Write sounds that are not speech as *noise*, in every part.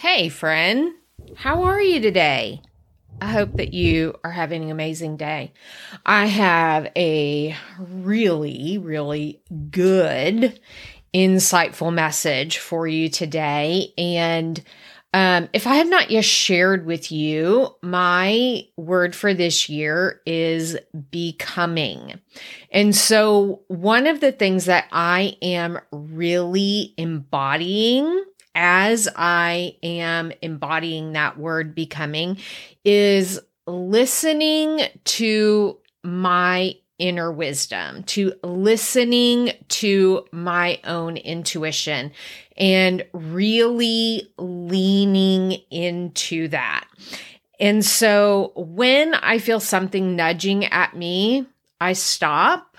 Hey, friend, how are you today? I hope that you are having an amazing day. I have a really, really good, insightful message for you today. And um, if I have not yet shared with you, my word for this year is becoming. And so, one of the things that I am really embodying as I am embodying that word becoming is listening to my inner wisdom, to listening to my own intuition and really leaning into that. And so when I feel something nudging at me, I stop,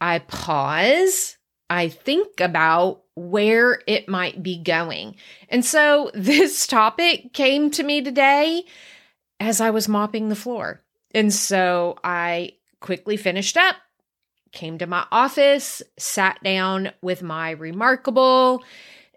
I pause, I think about where it might be going. And so *laughs* this topic came to me today as I was mopping the floor. And so I quickly finished up, came to my office, sat down with my remarkable,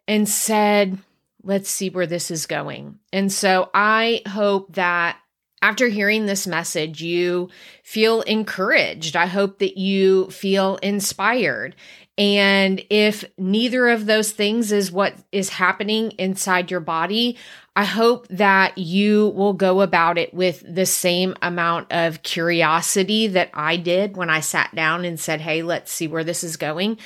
and said, Let's see where this is going. And so I hope that after hearing this message, you feel encouraged. I hope that you feel inspired. And if neither of those things is what is happening inside your body, I hope that you will go about it with the same amount of curiosity that I did when I sat down and said, Hey, let's see where this is going.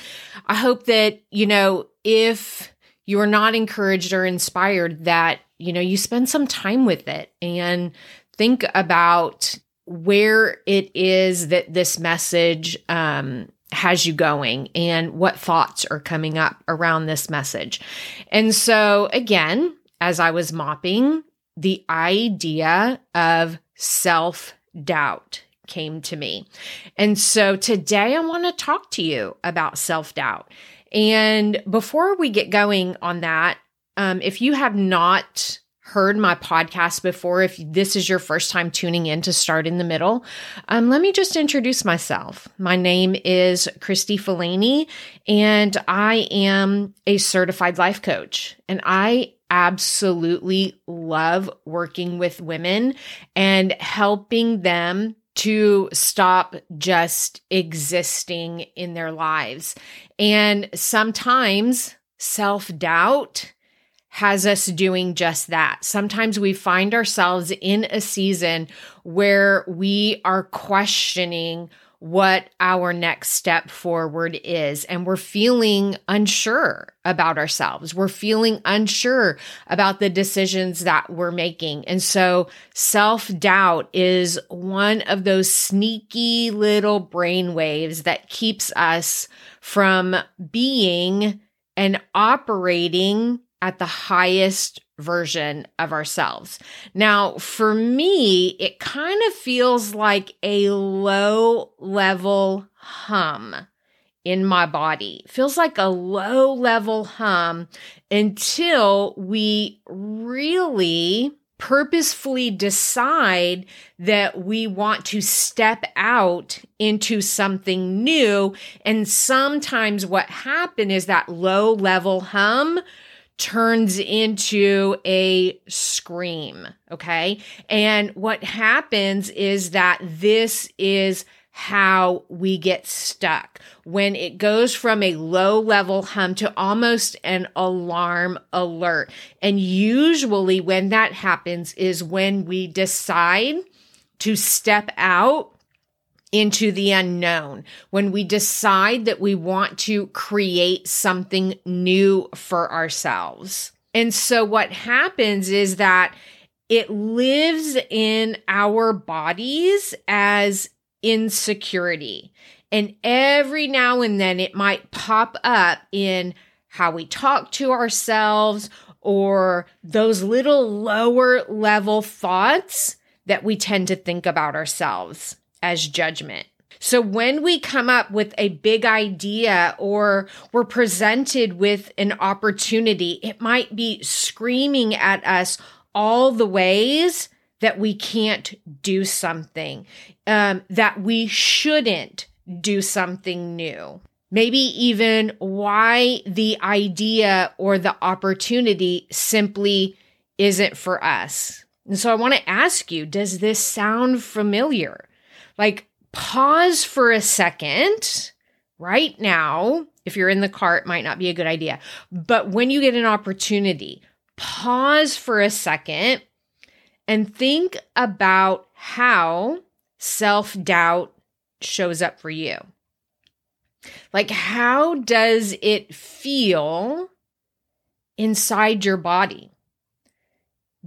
I hope that, you know, if you're not encouraged or inspired, that, you know, you spend some time with it and think about where it is that this message um, has you going and what thoughts are coming up around this message. And so, again, as I was mopping, the idea of self doubt came to me. And so today I want to talk to you about self doubt. And before we get going on that, um, if you have not heard my podcast before, if this is your first time tuning in to Start in the Middle, um, let me just introduce myself. My name is Kristi Falany, and I am a certified life coach. And I absolutely love working with women and helping them to stop just existing in their lives. And sometimes self doubt has us doing just that. Sometimes we find ourselves in a season where we are questioning what our next step forward is. And we're feeling unsure about ourselves. We're feeling unsure about the decisions that we're making. And so self doubt is one of those sneaky little brain waves that keeps us from being and operating at the highest version of ourselves. Now, for me, it kind of feels like a low level hum in my body. It feels like a low level hum until we really purposefully decide that we want to step out into something new. And sometimes what happens is that low level hum turns into a scream. Okay. And what happens is that this is how we get stuck when it goes from a low level hum to almost an alarm alert. And usually when that happens is when we decide to step out into the unknown, when we decide that we want to create something new for ourselves. And so what happens is that it lives in our bodies as insecurity. And every now and then it might pop up in how we talk to ourselves, or those little lower level thoughts that we tend to think about ourselves as judgment. So when we come up with a big idea or we're presented with an opportunity, it might be screaming at us all the ways that we can't do something, um, that we shouldn't do something new. Maybe even why the idea or the opportunity simply isn't for us. And so I want to ask you, does this sound familiar? Like, pause for a second right now. If you're in the car, it might not be a good idea. But when you get an opportunity, pause for a second and think about how self doubt shows up for you. Like, how does it feel inside your body?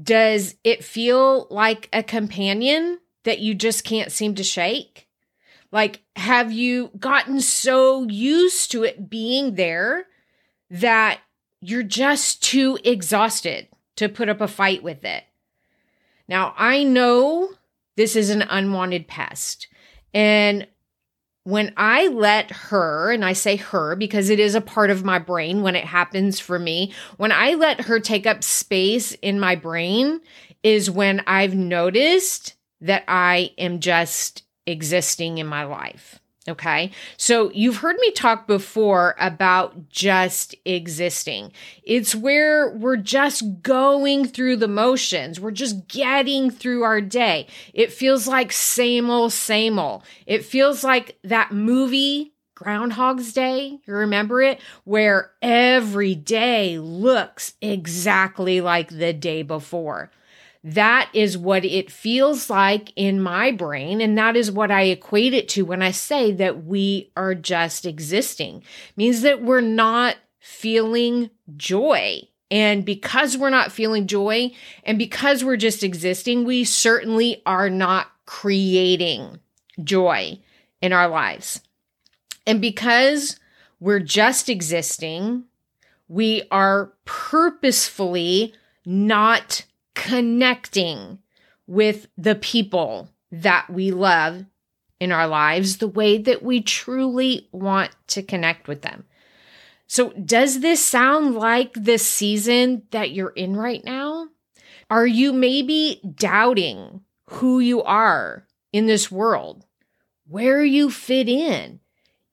Does it feel like a companion that you just can't seem to shake? Like, have you gotten so used to it being there that you're just too exhausted to put up a fight with it? Now, I know this is an unwanted pest. And when I let her, and I say her because it is a part of my brain when it happens for me, when I let her take up space in my brain, is when I've noticed that I am just existing in my life. Okay. So you've heard me talk before about just existing. It's where we're just going through the motions. We're just getting through our day. It feels like same old, same old. It feels like that movie Groundhog's Day, you remember it? Where every day looks exactly like the day before. That is what it feels like in my brain. And that is what I equate it to when I say that we are just existing. It means that we're not feeling joy. And because we're not feeling joy and because we're just existing, we certainly are not creating joy in our lives. And because we're just existing, we are purposefully not connecting with the people that we love in our lives the way that we truly want to connect with them. So, does this sound like the season that you're in right now? Are you maybe doubting who you are in this world, where you fit in?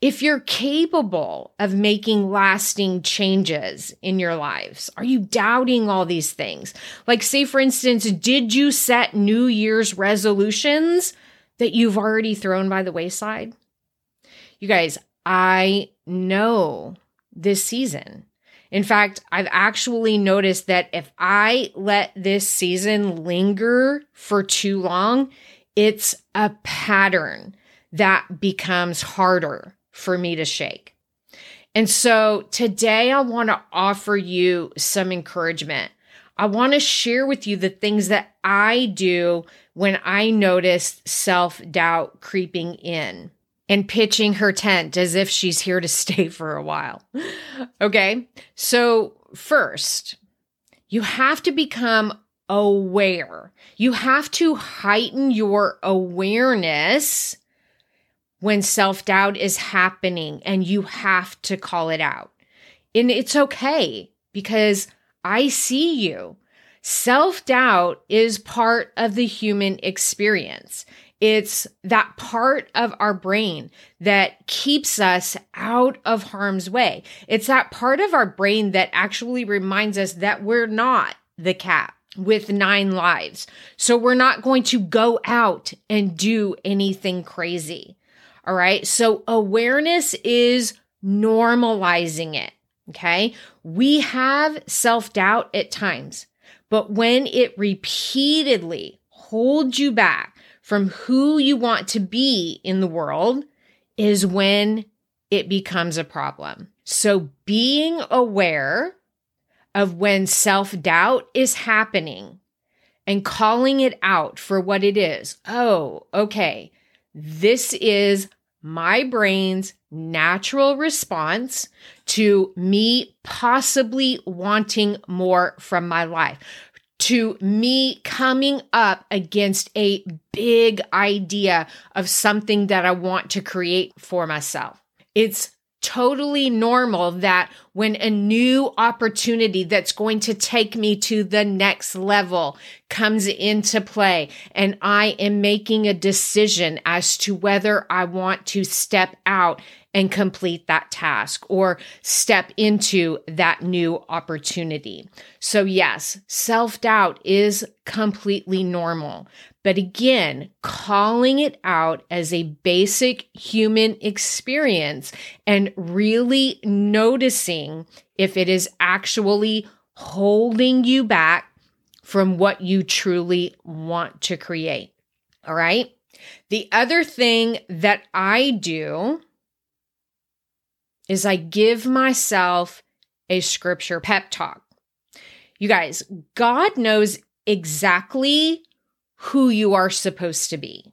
If you're capable of making lasting changes in your lives, are you doubting all these things? Like, say, for instance, did you set New Year's resolutions that you've already thrown by the wayside? You guys, I know this season. In fact, I've actually noticed that if I let this season linger for too long, it's a pattern that becomes harder for me to shake. And so today I want to offer you some encouragement. I want to share with you the things that I do when I notice self doubt creeping in and pitching her tent as if she's here to *laughs* stay for a while. okay. So, first, you have to become aware. You have to heighten your awareness when self doubt is happening and you have to call it out. And it's okay because I see you. Self doubt is part of the human experience. It's that part of our brain that keeps us out of harm's way. It's that part of our brain that actually reminds us that we're not the cat with nine lives. So we're not going to go out and do anything crazy. All right. So awareness is normalizing it. Okay. We have self doubt at times, but when it repeatedly holds you back from who you want to be in the world is when it becomes a problem. So being aware of when self doubt is happening and calling it out for what it is. Oh, okay. This is my brain's natural response to me possibly wanting more from my life, to me coming up against a big idea of something that I want to create for myself. It's totally normal that when a new opportunity that's going to take me to the next level comes into play and I am making a decision as to whether I want to step out and complete that task or step into that new opportunity. So yes, self doubt is completely normal. But again, calling it out as a basic human experience and really noticing if it is actually holding you back from what you truly want to create. All right. The other thing that I do is I give myself a scripture pep talk. You guys, God knows exactly who you are supposed to be.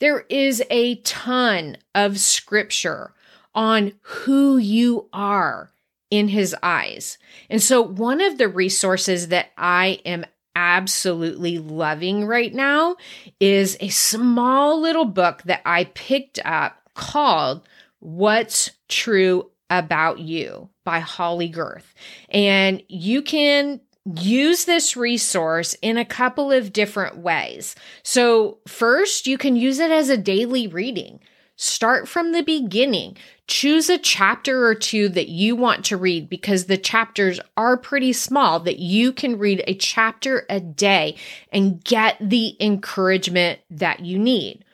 There is a ton of scripture on who you are in his eyes. And so, one of the resources that I am absolutely loving right now is a small little book that I picked up called What's True About You by Holley Gerth. And you can use this resource in a couple of different ways. So, first, you can use it as a daily reading. Start from the beginning. Choose a chapter or two that you want to read because the chapters are pretty small, that you can read a chapter a day and get the encouragement that you need.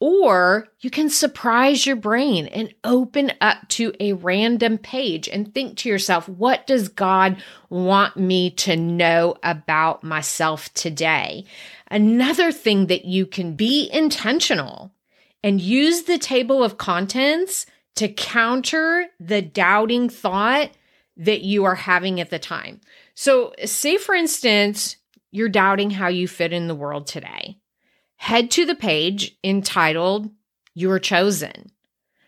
Or you can surprise your brain and open up to a random page and think to yourself, what does God want me to know about myself today? Another thing that you can be intentional and use the table of contents to counter the doubting thought that you are having at the time. So, say for instance, you're doubting how you fit in the world today head to the page entitled You're Chosen.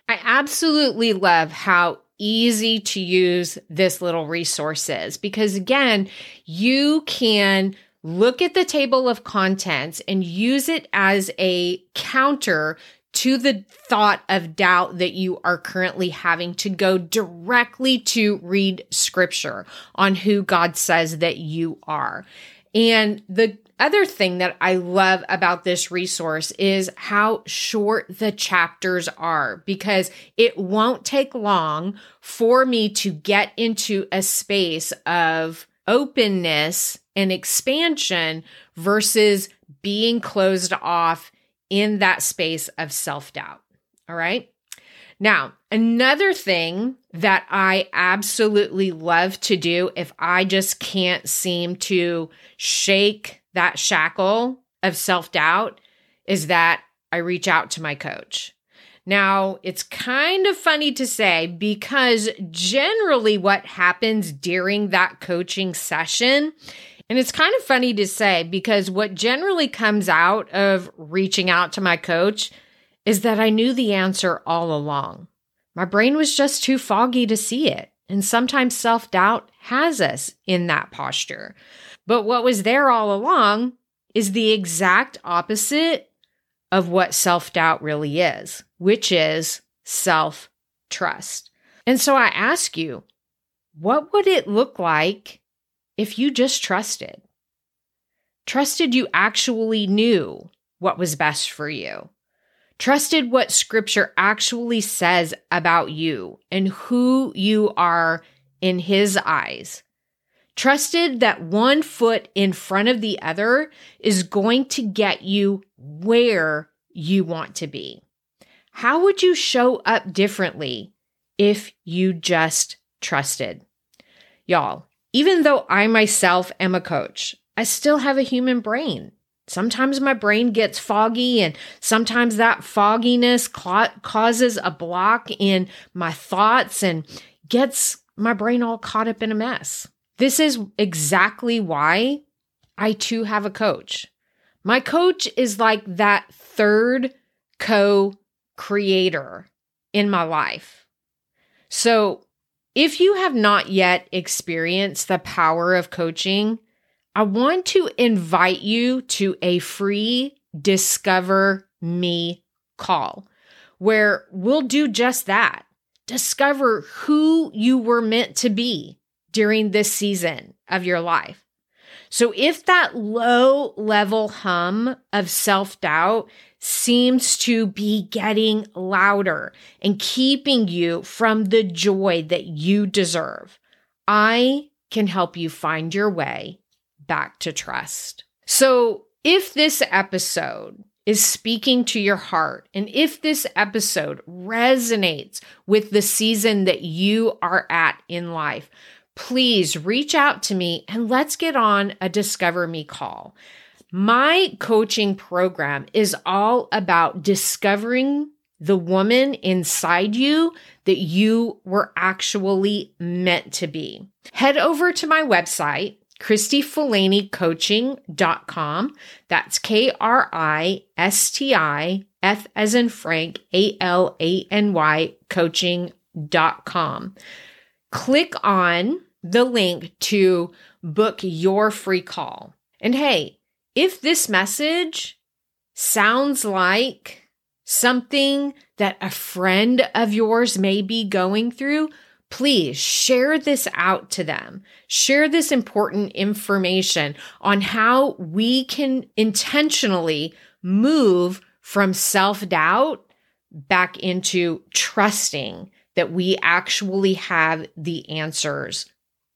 I absolutely love how easy to use this little resource is because, again, you can look at the table of contents and use it as a counter to the thought of doubt that you are currently having to go directly to read scripture on who God says that you are. And the other thing that I love about this resource is how short the chapters are because it won't take long for me to get into a space of openness and expansion versus being closed off in that space of self doubt. All right. Now, another thing that I absolutely love to do if I just can't seem to shake that shackle of self doubt is that I reach out to my coach. Now, it's kind of funny to say because generally what happens during that coaching session, and it's kind of funny to say because what generally comes out of reaching out to my coach is that I knew the answer all along. My brain was just too foggy to see it. And sometimes self doubt has us in that posture. But what was there all along is the exact opposite of what self doubt really is, which is self trust. And so I ask you, what would it look like if you just trusted? Trusted you actually knew what was best for you. Trusted what scripture actually says about you and who you are in his eyes trusted that one foot in front of the other is going to get you where you want to be. How would you show up differently if you just trusted? Y'all, even though I myself am a coach, I still have a human brain. Sometimes my brain gets foggy, and sometimes that fogginess causes a block in my thoughts and gets my brain all caught up in a mess. This is exactly why I too have a coach. My coach is like that third co creator in my life. So, if you have not yet experienced the power of coaching, I want to invite you to a free Discover Me call where we'll do just that. Discover who you were meant to be during this season of your life. So if that low level hum of self doubt seems to be getting louder and keeping you from the joy that you deserve, I can help you find your way back to trust. So if this episode is speaking to your heart, and if this episode resonates with the season that you are at in life, please reach out to me and let's get on a Discover Me call. My coaching program is all about discovering the woman inside you that you were actually meant to be. Head over to my website, KristiFalanyCoaching.com. That's K R I S T I F as in Frank, A L A N Y coaching.com. Click on the link to book your free call. And hey, if this message sounds like something that a friend of yours may be going through, please share this out to them. Share this important information on how we can intentionally move from self doubt back into trusting that we actually have the answers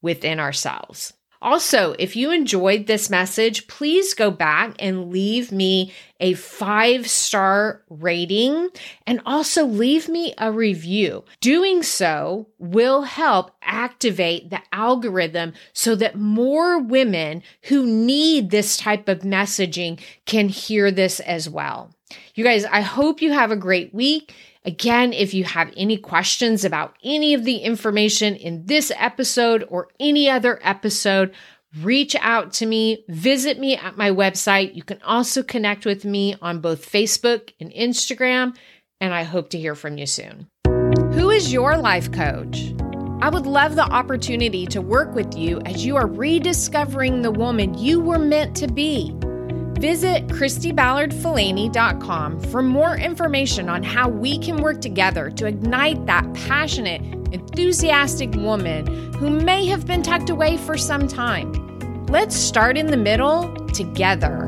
within ourselves. Also, if you enjoyed this message, please go back and leave me a five star rating and also leave me a review. Doing so will help activate the algorithm so that more women who need this type of messaging can hear this as well. You guys, I hope you have a great week. Again, if you have any questions about any of the information in this episode or any other episode, reach out to me, visit me at my website. You can also connect with me on both Facebook and Instagram, and I hope to hear from you soon. Who is your life coach? I would love the opportunity to work with you as you are rediscovering the woman you were meant to be. Visit KristiBallardFalany.com for more information on how we can work together to ignite that passionate, enthusiastic woman who may have been tucked away for some time. Let's start in the middle together.